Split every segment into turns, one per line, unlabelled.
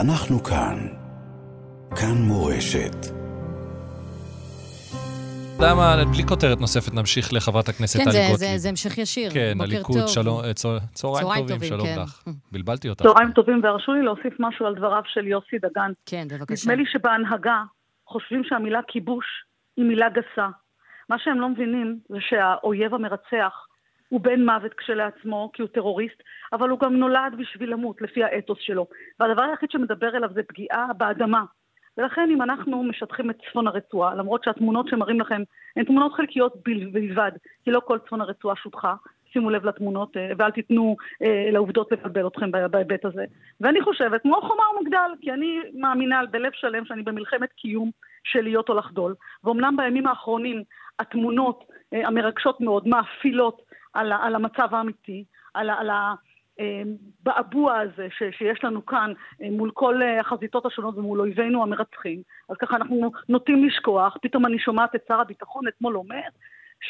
אנחנו כאן. כאן מורשת.
אתה יודע מה, בלי כותרת נוספת נמשיך לחברת הכנסת
כן,
טלי גוטליב.
זה, זה המשך ישיר.
כן, הליכוד. שלום, אה, צה- צהריים טובים, שלום
כן.
לך. בלבלתי אותך.
צהריים טובים, והרשו לי להוסיף משהו על דבריו של יוסי דגן.
כן, בבקשה.
נדמה לי שבהנהגה חושבים שהמילה כיבוש היא מילה גסה. מה שהם לא מבינים זה שהאויב המרצח הוא בן מוות כשלעצמו, כי הוא טרוריסט, אבל הוא גם נולד בשביל למות, לפי האתוס שלו. והדבר היחיד שמדבר אליו זה פגיעה באדמה. ולכן אם אנחנו משטחים את צפון הרצועה, למרות שהתמונות שמראים לכם הן תמונות חלקיות בל- בלבד, כי לא כל צפון הרצועה שטחה, שימו לב לתמונות אה, ואל תיתנו אה, לעובדות לבלבל אתכם בה- בהיבט הזה. ואני חושבת, כמו חומה ומגדל, כי אני מאמינה בלב שלם שאני במלחמת קיום של להיות או לחדול, ואומנם בימים האחרונים התמונות אה, המרגשות מאוד מאפילות על, על המצב האמיתי, על, על הבעבוע הזה ש, שיש לנו כאן אה, מול כל אה, החזיתות השונות ומול אויבינו המרצחים, אז ככה אנחנו נוטים לשכוח, פתאום אני שומעת את שר הביטחון אתמול אומר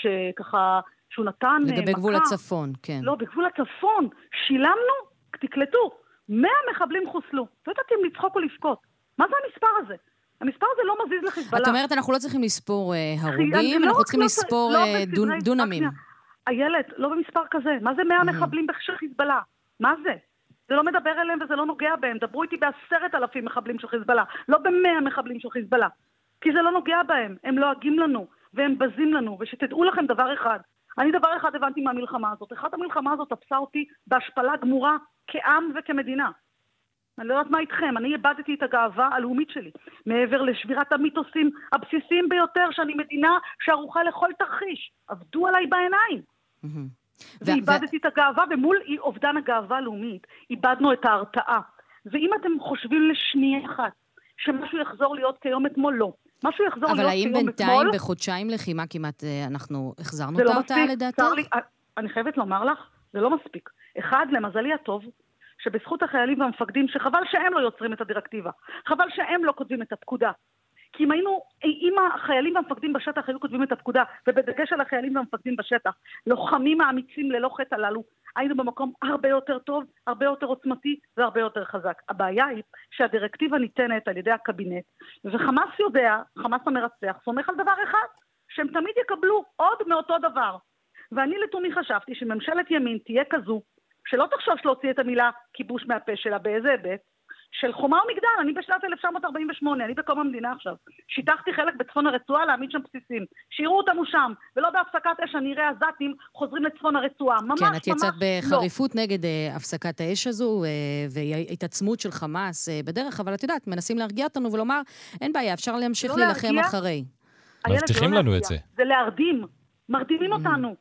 שככה, שהוא נתן אה,
לגבי גבול
מכה.
הצפון, כן.
לא, בגבול הצפון. שילמנו, תקלטו, 100 מחבלים חוסלו. לא יודעת אם לצחוק או לבכות. מה זה המספר הזה? המספר הזה לא מזיז לחיזבאללה.
את אומרת, אנחנו לא צריכים לספור הרוגים,
לא
אנחנו צריכים
לא-
לספור
לא
דונמים.
איילת, לא במספר כזה. מה זה 100 מחבלים של חיזבאללה? מה זה? זה לא מדבר אליהם וזה לא נוגע בהם. דברו איתי בעשרת אלפים מחבלים של חיזבאללה, לא במאה מחבלים של חיזבאללה. כי זה לא נוגע בהם. הם לועגים לנו, והם בזים לנו. ושתדעו לכם דבר אחד, אני דבר אחד הבנתי מהמלחמה הזאת. אחת המלחמה הזאת תפסה אותי בהשפלה גמורה כעם וכמדינה. אני לא יודעת מה איתכם, אני איבדתי את הגאווה הלאומית שלי. מעבר לשבירת המיתוסים הבסיסיים ביותר, שאני מדינה שערוכה לכל תרחיש. עבדו עליי בעיניים. ואיבדתי את הגאווה, ומול אובדן הגאווה הלאומית, איבדנו את ההרתעה. ואם אתם חושבים לשנייה אחת שמשהו יחזור להיות כיום אתמול, לא. משהו יחזור
אבל
להיות
האם
כיום
בינתיים,
אתמול,
בחודשיים לחימה כמעט אה, אנחנו החזרנו
זה
את
לא
ההרתעה. לדעתך?
לי, אני חייבת לומר לך, זה לא מספיק. אחד, למזלי הטוב, שבזכות החיילים והמפקדים, שחבל שהם לא יוצרים את הדירקטיבה, חבל שהם לא כותבים את הפקודה. כי אם היינו, אם החיילים והמפקדים בשטח היו כותבים את הפקודה, ובדגש על החיילים והמפקדים בשטח, לוחמים האמיצים ללא חטא הללו, היינו במקום הרבה יותר טוב, הרבה יותר עוצמתי והרבה יותר חזק. הבעיה היא שהדירקטיבה ניתנת על ידי הקבינט, וחמאס יודע, חמאס המרצח, סומך על דבר אחד, שהם תמיד יקבלו עוד מאותו דבר. ואני לתומי חשבתי שממשלת ימין תהיה כזו, שלא תחשוב שלהוציא את המילה כיבוש מהפה שלה, באיזה היבט? של חומה ומגדל, אני בשנת 1948, אני בקום המדינה עכשיו. שיטחתי חלק בצפון הרצועה להעמיד שם בסיסים. שיראו אותנו שם, ולא בהפסקת אש אני אראה עזתים חוזרים לצפון הרצועה. ממש
כן,
ממש
את יצאת
לא.
בחריפות נגד אה, הפסקת האש הזו אה, והתעצמות של חמאס אה, בדרך, אבל את יודעת, מנסים להרגיע אותנו ולומר, אין בעיה, אפשר להמשיך
לא
להילחם? אחרי.
הילד
מבטיחים
לא
לנו
להרגיע,
את זה.
זה להרדים. מרדימים אותנו.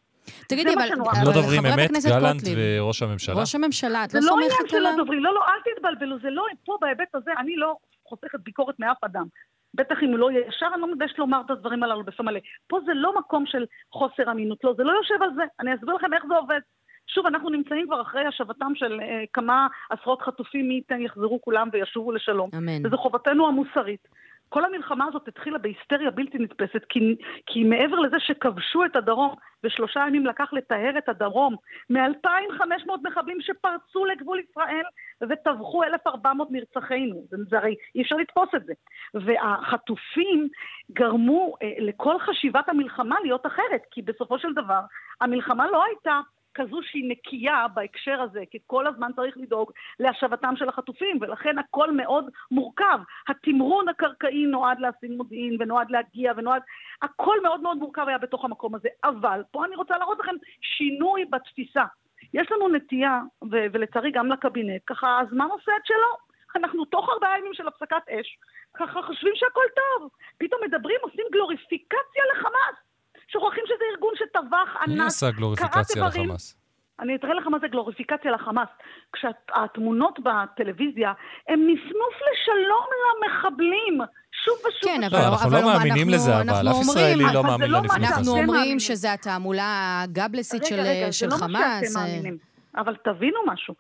תגידי,
זה
אבל. אבל
לא דוברים אמת, גלנט וראש הממשלה?
ראש הממשלה, את
זה
לא
לא עניין
סומכת
של
עליו?
הדוברים, לא, לא, אל תתבלבלו, זה לא, פה בהיבט הזה, אני לא חוסכת ביקורת מאף אדם. בטח אם הוא לא יהיה ישר, אני לא מתביישת לומר את הדברים הללו בפה מלא. פה זה לא מקום של חוסר אמינות, לא, זה לא יושב על זה. אני אסביר לכם איך זה עובד. שוב, אנחנו נמצאים כבר אחרי השבתם של אה, כמה עשרות חטופים, מי ייתן יחזרו כולם וישובו לשלום.
אמן.
וזו חובתנו המוסרית. כל המלחמה הזאת התחילה בהיסטריה בלתי נתפסת, כי, כי מעבר לזה שכבשו את הדרום, ושלושה ימים לקח לטהר את הדרום, מ-2,500 מחבלים שפרצו לגבול ישראל וטבחו 1,400 נרצחינו. זה, זה הרי אי אפשר לתפוס את זה. והחטופים גרמו אה, לכל חשיבת המלחמה להיות אחרת, כי בסופו של דבר המלחמה לא הייתה כזו שהיא נקייה בהקשר הזה, כי כל הזמן צריך לדאוג להשבתם של החטופים, ולכן הכל מאוד מורכב. התמרון הקרקעי נועד להשיג מודיעין, ונועד להגיע, ונועד... הכל מאוד מאוד מורכב היה בתוך המקום הזה. אבל פה אני רוצה להראות לכם שינוי בתפיסה. יש לנו נטייה, ו- ולצערי גם לקבינט, ככה הזמן עושה את שלו. אנחנו תוך ארבעה ימים של הפסקת אש, ככה חושבים שהכל טוב. פתאום מדברים, עושים גלוריפיקציה לחמאס. שוכחים שזה ארגון שטבח ענק.
מי עשה גלוריפיקציה. לחמאס?
אני אתאר לך מה זה גלוריפיקציה לחמאס. כשהתמונות בטלוויזיה הם נפנוף לשלום למחבלים, שוב ושוב
כן,
ושוב.
אבל
לא, אנחנו לא מאמינים
אנחנו-
לזה, אבל
אנחנו
אף ישראלי לא מאמין
לא מה
לנפנוף
שאתם
אנחנו
הזה.
אומרים
מאמינים.
שזה התעמולה הגבלסית של,
רגע, רגע,
של
זה
חמאס.
לא מה שאתם
אה,
מאמינים. אבל תבינו משהו,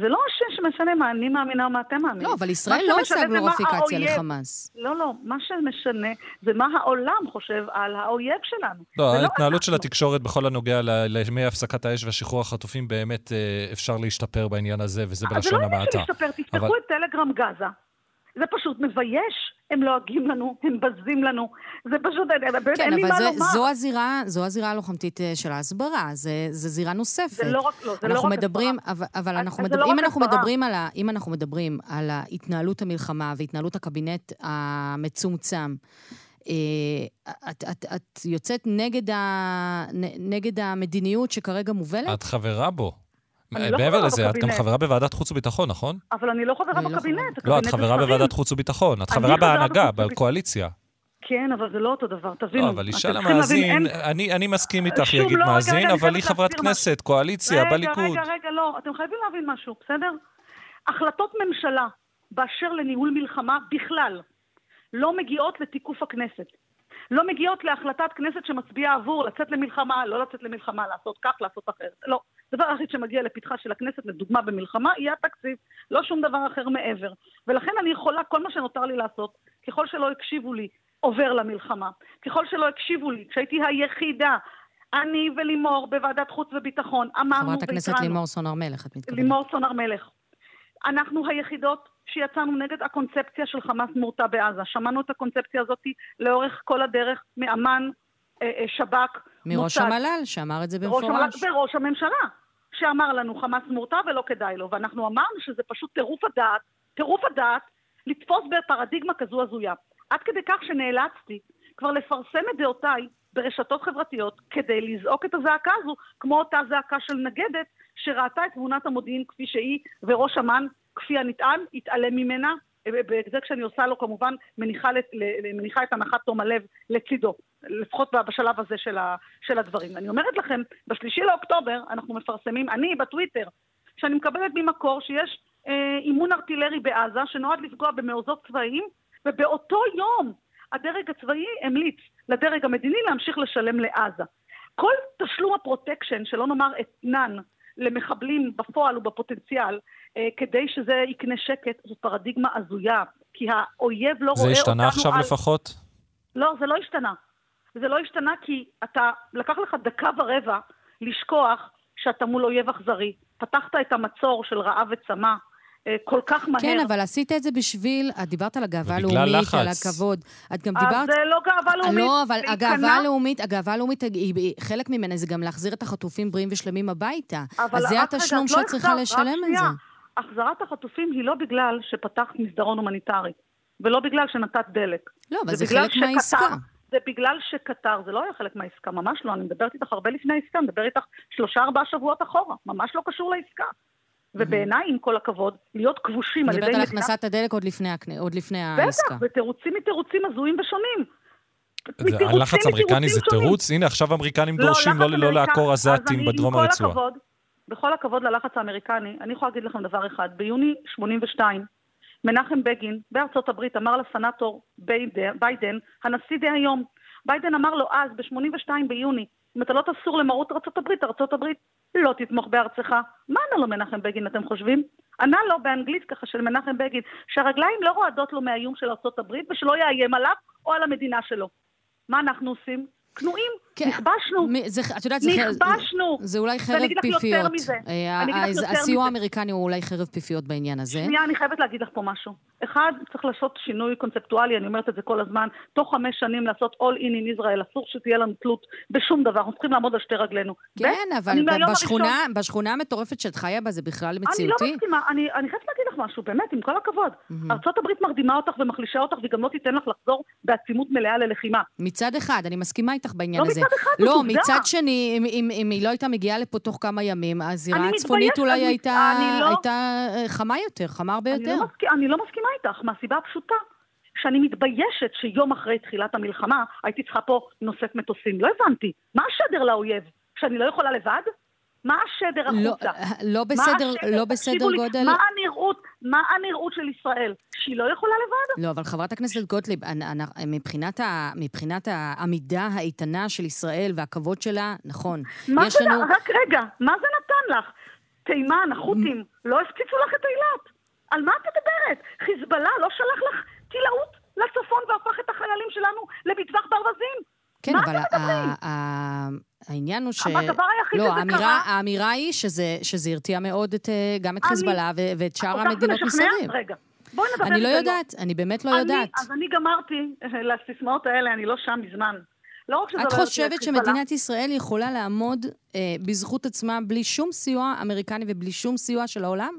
זה לא ש- שמשנה מה אני מאמינה או מה אתם מאמינים.
לא, אבל ישראל לא עושה
זה
גלוריפיקציה לחמאס.
לא, לא, מה שמשנה זה מה העולם חושב על האויב שלנו.
לא,
ולא
ההתנהלות של. התקשורת בכל הנוגע לימי הפסקת האש והשחרור החטופים, באמת אה, אפשר להשתפר בעניין הזה, וזה
אז זה
בלשון
לא עניין של
המעטה.
להשתפר, תפתחו את טלגרם גזה, זה פשוט מבייש. הם לועגים לנו, הם בזים לנו. זה פשוט, באמת,
כן,
אין לי
אבל
מה
זה,
לומר.
זו הזירה, זו הזירה הלוחמתית אה, של ההסברה, זה, זה זירה נוספת.
זה לא רק, לא, זה לא
אנחנו
רק
מדברים,
הסברה.
אבל, אבל
אז-
אנחנו
אז זה
מדברים,
לא
אם אנחנו
הסברה.
מדברים על ה, אם אנחנו מדברים על התנהלות המלחמה והתנהלות הקבינט המצומצם, אה, את, את, את יוצאת נגד, ה, נגד המדיניות שכרגע מובלת?
את חברה בו.
אני לא
מעבר לזה, את גם. חברה בוועדת חוץ וביטחון, נכון?
אבל אני לא חברה
לא
בקבינט.
לא, את חברה. בוועדת חוץ וביטחון. את חברה בהנהגה, בקואליציה.
כן, אבל זה לא אותו דבר, תבינו.
לא, אבל אישה למאזין, אני אני מסכים איתך,
שוב,
יגיד
לא,
מאזין,
רגע,
אבל היא חברת כנסת, קואליציה,
רגע,
בליכוד.
רגע, רגע, לא, אתם חייבים להבין משהו, בסדר? החלטות ממשלה באשר לניהול מלחמה בכלל לא מגיעות לתיקוף הכנסת. לא מגיעות להחלטת כנסת שמצביעה עבור לצאת למלחמה, לא לצאת למלחמה, לעשות כך, לעשות אחרת. לא. הדבר היחיד שמגיע לפתחה של הכנסת, לדוגמה במלחמה, יהיה התקציב, לא שום דבר אחר מעבר. ולכן אני יכולה, כל מה שנותר לי לעשות, ככל שלא הקשיבו לי, עובר למלחמה. ככל שלא הקשיבו לי, כשהייתי היחידה, אני ולימור בוועדת חוץ וביטחון, אמרנו
חברת הכנסת
והתרענו.
לימור סון הר מלך, את מתכוונת.
לימור סון הר מלך. אנחנו היחידות שיצאנו נגד הקונספציה של חמאס מורתע בעזה. שמענו את הקונספציה הזאת לאורך כל הדרך, מאמ"ן, אה, אה, שב"כ,
מראש
מוסד.
המל"ל, שאמר את זה
ראש המל"ל
במפורש.
וראש הממשלה, שאמר לנו חמאס מורתע ולא כדאי לו. ואנחנו אמרנו שזה פשוט טירוף הדעת, טירוף הדעת, לתפוס בפרדיגמה כזו הזויה. עד כדי כך שנאלצתי כבר לפרסם את דעותיי ברשתות חברתיות כדי לזעוק את הזעקה הזו, כמו אותה זעקה של נגדת שראתה את תמונת המודיעין כפי שהיא, וראש אמ"ן, כפי הנטען, התעלם ממנה. בזה כשאני עושה לו כמובן מניחה, מניחה את הנחת תום הלב לצידו, לפחות בשלב הזה של, ה, של הדברים. אני אומרת לכם, בשלישי לאוקטובר אנחנו מפרסמים, אני בטוויטר, שאני מקבלת ממקור שיש אה, אימון ארטילרי בעזה שנועד לפגוע במעוזות צבאיים, ובאותו יום הדרג הצבאי המליץ לדרג המדיני להמשיך לשלם לעזה. כל תשלום הפרוטקשן, שלא נאמר אתנן, למחבלים בפועל ובפוטנציאל, אה, כדי שזה יקנה שקט, זו פרדיגמה הזויה. כי האויב לא רואה
זה
אותנו
השתנה עכשיו
על...
לפחות?
לא, זה לא השתנה. זה לא השתנה כי אתה, לקח לך דקה ורבע לשכוח שאתה מול אויב אכזרי. פתחת את המצור של רעב וצמא כל כך מהר.
כן, אבל עשית את זה בשביל, את דיברת על הגאווה הלאומית. על הכבוד. את גם
אז
דיברת...
זה לא גאווה לאומית.
לא, אבל הגאווה הלאומית, הגאווה הלאומית, חלק ממנה זה גם להחזיר את החטופים בריאים ושלמים הביתה.
אבל
אז זה התשלום
לא
שאת צריכה לשלם את. זה.
החזרת החטופים היא לא בגלל שפתחת מסדרון הומניטרי, ולא בגלל שנתת דלק.
לא, אבל זה
בגלל
חלק מהעסקה.
זה בגלל שקטר, זה לא היה חלק מהעסקה, ממש לא. אני מדברת איתך הרבה לפני העסקה, אני מדברת איתך שלושה ארבעה שבועות אחורה, ממש לא קשור לעסקה. ובעיניי, עם כל הכבוד, להיות כבושים על ידי
מדברת על
מדינה...
הכנסת הדלק עוד לפני עוד לפני העסקה.
בטח, ותירוצים מתירוצים הזויים ושונים.
הלחץ האמריקני זה. תירוץ? הנה, עכשיו האמריקנים דורשים
לחץ
לא- לא לעקור עזתים בדרום הרצועה.
בכל הכבוד ללחץ האמריקני, אני יכולה להגיד לכם דבר אחד. ביוני 82, מנחם בגין בארצות הברית אמר לסנאטור ביידן, הנשיא דהיום, ביידן אמר לו אז, ב-82 ביוני, אתה לא תסור למרות ארצות הברית, ארצות הברית לא תתמוך בארצך. מה ענה לו מנחם בגין, אתם חושבים? ענה לו באנגלית ככה של מנחם בגין, שהרגליים לא רועדות לו מהאיום של ארצות הברית ושלא יאיים עליו או על המדינה שלו. מה אנחנו עושים? כנועים,
כן.
נכבשנו.
מי- זה, את יודעת, זה,
נכבשנו.
זה אולי
ואני
חרב
אגיד לך יותר
פיפיות.
מזה.
אה, הסיוע. האמריקני הוא אולי חרב פיפיות בעניין הזה.
שנייה, אני חייבת להגיד לך פה משהו. אחד, צריך לעשות שינוי קונספטואלי, אני אומרת את זה כל הזמן, תוך חמש שנים לעשות all in in Israel, אסור שתהיה לנו תלות בשום דבר, אנחנו צריכים לעמוד על שתי רגלינו.
כן, אבל בשכונה,
הראשון-
בשכונה המטורפת שאת חיה בה זה בכלל
אני לא
מציאותי?
מסכימה, אני, אני חייבת להגיד לך משהו, באמת, עם כל הכבוד. ארצות הברית מרדימה אותך ומחלישה אותך, והיא גם לא תיתן לך לחזור בעצימות מלאה ללחימה.
מצד אחד, אני מסכימה איתך בעניין
לא
הזה. לא. מצד שני, אם, אם, אם היא לא הייתה מגיעה לפה תוך כמה ימים, הזירה הצפונית אולי הייתה,
לא-
הייתה אה, חמה יותר, חמה הרבה
אני
יותר.
לא, מסכימה, אני לא מסכימה איתך, מהסיבה הפשוטה, שאני מתביישת שיום אחרי תחילת המלחמה הייתי צריכה פה נושאת מטוסים. לא הבנתי. מה השדר לאויב? שאני לא יכולה לבד? מה השדר
לא,
החוצה?
לא
מה
בסדר? לא בסדר
לי,
גודל...
מה הנראות, מה הנראות של ישראל? שהיא לא יכולה לבד?
לא, אבל חברת הכנסת גוטליב, מבחינת, ה, מבחינת העמידה האיתנה של ישראל והכבוד שלה, נכון.
מה זה,
לנו...
רק רגע, מה זה נתן לך? תימן, החות'ים, לא הפציצו לך את אילת. על מה את מדברת? חיזבאללה לא שלח לך טילאות לצפון והפך את החיילים שלנו למטווח ברווזים?
כן, אבל העניין הוא ש...
הדבר היחיד
לא,
שזה
האמירה,
קרה-
האמירה היא שזה, שזה הרתיע מאוד את, אה, גם את
אני-
חיזבאללה ו- ואת שאר המדינות? מסביב.
רגע. בואי נדבר
אני לא. יודעת, אני באמת לא
אני-
יודעת.
אז אני גמרתי לסיסמאות האלה, אני לא שם מזמן. לא רק שזה
את
לא
חושבת
יוצא חיזבאללה,
שמדינת ישראל יכולה לעמוד אה, בזכות עצמה בלי שום סיוע אמריקני ובלי שום סיוע של העולם?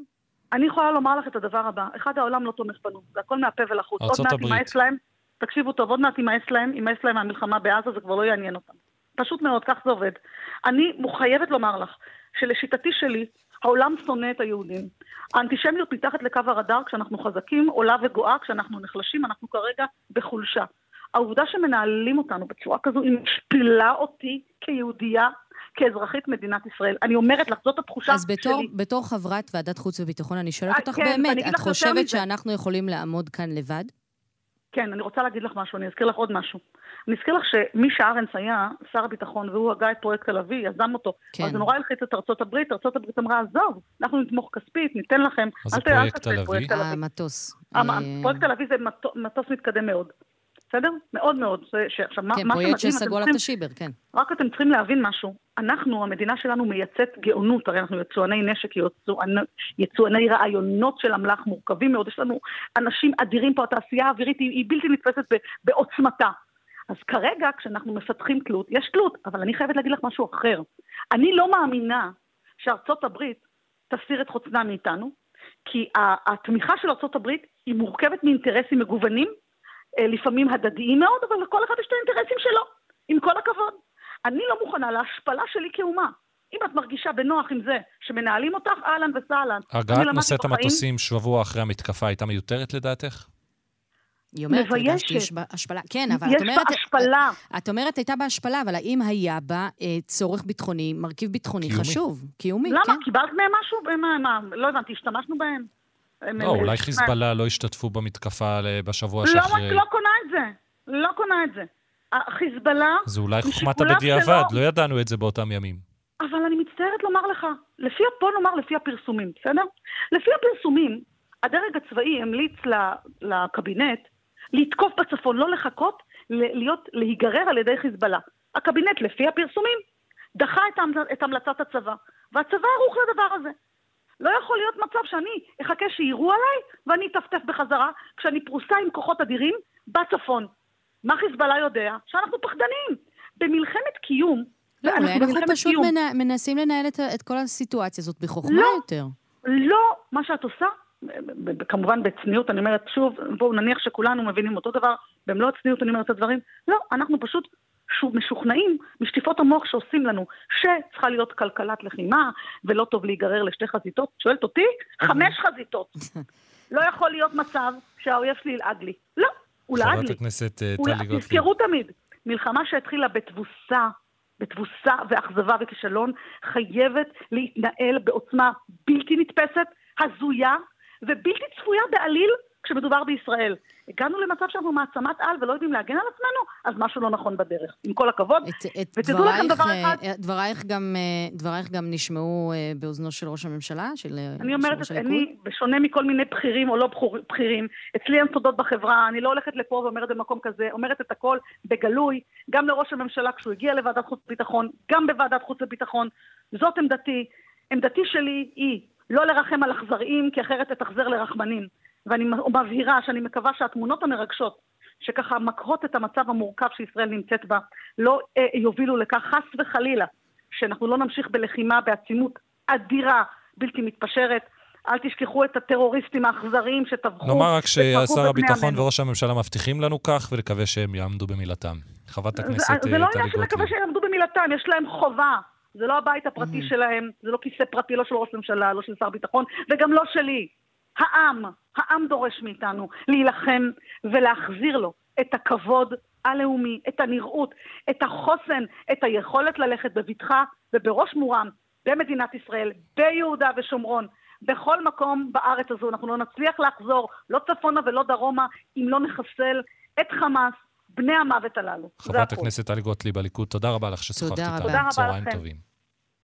אני יכולה לומר לך את הדבר הבא, אחד, העולם לא תומך בנו, זה הכל מהפה ולחוץ. עוד מעט. יימאס להם, תקשיבו טוב, עוד מעט יימאס להם, יימאס להם מהמלחמה בעזה, זה כבר לא יעניין אותם. פשוט מאוד, כך זה עובד. אני חייבת לומר לך, שלשיטתי שלי, העולם שונא את היהודים. האנטישמיות מתחת לקו הרדאר כשאנחנו חזקים, עולה וגואה, כשאנחנו נחלשים, אנחנו כרגע בחולשה. העובדה שמנהלים אותנו בצורה כזו, היא משפילה אותי כיהודייה, כאזרחית מדינת ישראל. אני אומרת לך, זאת התחושה
אז בתור,
שלי.
בתור חברת ועדת חוץ וביטחון, אני שואלת
אה,
אותך
כן,
באמת, את חושבת. שאנחנו יכולים לעמוד כאן לבד?
כן, אני רוצה להגיד לך משהו, אני אזכיר לך עוד משהו. אני אזכיר לך שמישה ארנס היה שר הביטחון, והוא הגה את פרויקט תל אביב, יזם אותו.
כן.
אז זה נורא הלחיץ את ארצות הברית, ארצות הברית אמרה, עזוב, אנחנו נתמוך כספית, ניתן לכם. אל תעשה את
תל
פרויקט
אביב?
תל אביב.
המטוס.
המ-
אה,
פרויקט תל אביב זה מטו- מטוס מתקדם מאוד. בסדר? מאוד מאוד. עכשיו,
כן,
מה
פרויקט שסגרו
אתם
עליו את השיבר, כן.
רק אתם צריכים להבין משהו. אנחנו, המדינה שלנו מייצאת גאונות, הרי אנחנו יצואני נשק, יצואני, יצואני רעיונות של אמל"ח מורכבים מאוד. יש לנו אנשים אדירים פה, התעשייה האווירית היא, היא בלתי נתפסת ב, בעוצמתה. אז כרגע, כשאנחנו מפתחים תלות, יש תלות, אבל אני חייבת להגיד לך משהו אחר. אני לא מאמינה שארצות הברית תסיר את חוצנה מאיתנו, כי התמיכה של ארצות הברית היא מורכבת מאינטרסים מגוונים, לפעמים הדדיים מאוד, אבל לכל אחד יש את האינטרסים שלו, עם כל הכבוד. אני לא מוכנה להשפלה שלי כאומה. אם את מרגישה בנוח עם זה שמנהלים אותך, אהלן וסהלן.
הגעת נושאת
בחיים-
המטוסים שבוע אחרי המתקפה הייתה מיותרת לדעתך?
היא אומרת,
מביישת.
יש בה השפלה. כן, אבל
יש
את אומרת...
בה השפלה.
את אומרת הייתה בה השפלה, אבל האם היה בה אה, צורך ביטחוני, מרכיב ביטחוני
קיומי.
חשוב? קיומי,
למה?
כן.
קיבלת מהם משהו? מה, מה, לא הבנתי, השתמשנו בהם?
לא, אולי חיזבאללה לא השתתפו במתקפה בשבוע
לא,
שאחרי.
לא קונה את זה. לא קונה את זה. החיזבאללה,
זה אולי חוכמת הבדיעבד, לא ידענו את זה באותם ימים.
אבל אני מצטערת לומר לך, לפי, בוא נאמר לפי הפרסומים, בסדר? לפי הפרסומים, הדרג הצבאי המליץ לקבינט לתקוף בצפון, לא לחכות, להיות, להיגרר על ידי חיזבאללה. הקבינט, לפי הפרסומים, דחה את, ההמל- את המלצת הצבא, והצבא ערוך לדבר הזה. לא יכול להיות מצב שאני אחכה שיירו עליי ואני אטפטף בחזרה כשאני פרוסה עם כוחות אדירים בצפון. מה חיזבאללה יודע? שאנחנו פחדנים. במלחמת קיום,
לא, אולי אנחנו פשוט
קיום.
מנ- מנסים לנהל את את כל הסיטואציה הזאת בחוכמה
לא.
יותר.
לא מה שאת עושה, כמובן בצניעות, אני אומרת שוב, בואו נניח שכולנו מבינים אותו דבר, במלוא הצניעות אני אומרת את הדברים, לא, אנחנו פשוט משוכנעים משטיפות המוח שעושים לנו, שצריכה להיות כלכלת לחימה, ולא טוב להיגרר לשתי חזיתות. שואלת אותי? חמש חזיתות. לא יכול להיות מצב שהאויב שלי ילעג לי. לא, הוא לעג
חברת
לי.
הכנסת אה, טלי גוטליב.
תזכרו תמיד, מלחמה שהתחילה בתבוסה, בתבוסה ואכזבה וכישלון, חייבת להתנהל בעוצמה בלתי נתפסת, הזויה ובלתי צפויה בעליל כשמדובר בישראל. הגענו למצב שאנחנו מעצמת על ולא יודעים להגן על עצמנו, אז משהו לא נכון בדרך. עם כל הכבוד.
את, את
ותדעו לכם
דברייך,
דבר
אה,
אחד.
אה, דברייך, גם, אה, דברייך גם נשמעו באוזנו של ראש הממשלה, של אה,
אני
של
אומרת,
ראש הליכוד?
אני, בשונה מכל מיני בכירים או לא בכירים, אצלי אין סודות בחברה, אני לא הולכת לפה ואומרת במקום כזה, אומרת את הכל בגלוי, גם לראש הממשלה כשהוא הגיע לוועדת חוץ וביטחון, גם בוועדת חוץ וביטחון. זאת עמדתי. עמדתי שלי היא לא לרחם על אכזריים, כי אחרת אתאכזר לרחמנים. ואני מבהירה שאני מקווה שהתמונות המרגשות, שככה מקהות את המצב המורכב שישראל נמצאת בה, לא אה, יובילו לכך חס וחלילה, שאנחנו לא נמשיך בלחימה בעצימות אדירה, בלתי מתפשרת. אל תשכחו את הטרוריסטים האכזריים שטבחו
נאמר רק ששר הביטחון. וראש הממשלה מבטיחים לנו כך, ונקווה שהם יעמדו במילתם. חברת
זה,
הכנסת
זה
אה,
לא
טלי
עניין של מקווה
גוטליב.
שיעמדו במילתם, יש להם חובה. זה לא הבית הפרטי
Mm-hmm.
שלהם, זה לא כיסא פרטי, לא של ראש ממשלה, לא של שר ביטחון, וגם לא שלי. העם, העם דורש מאיתנו להילחם ולהחזיר לו את הכבוד הלאומי, את הנראות, את החוסן, את היכולת ללכת בבטחה ובראש מורם במדינת ישראל, ביהודה ושומרון. בכל מקום בארץ הזו אנחנו לא נצליח לחזור, לא צפונה ולא דרומה, אם לא נחסל את חמאס, בני המוות הללו.
חברת. הכנסת טלי גוטליב, הליכוד, תודה רבה לך ששוחחת איתנו.
תודה רבה
צהריים
לכם.
טובים.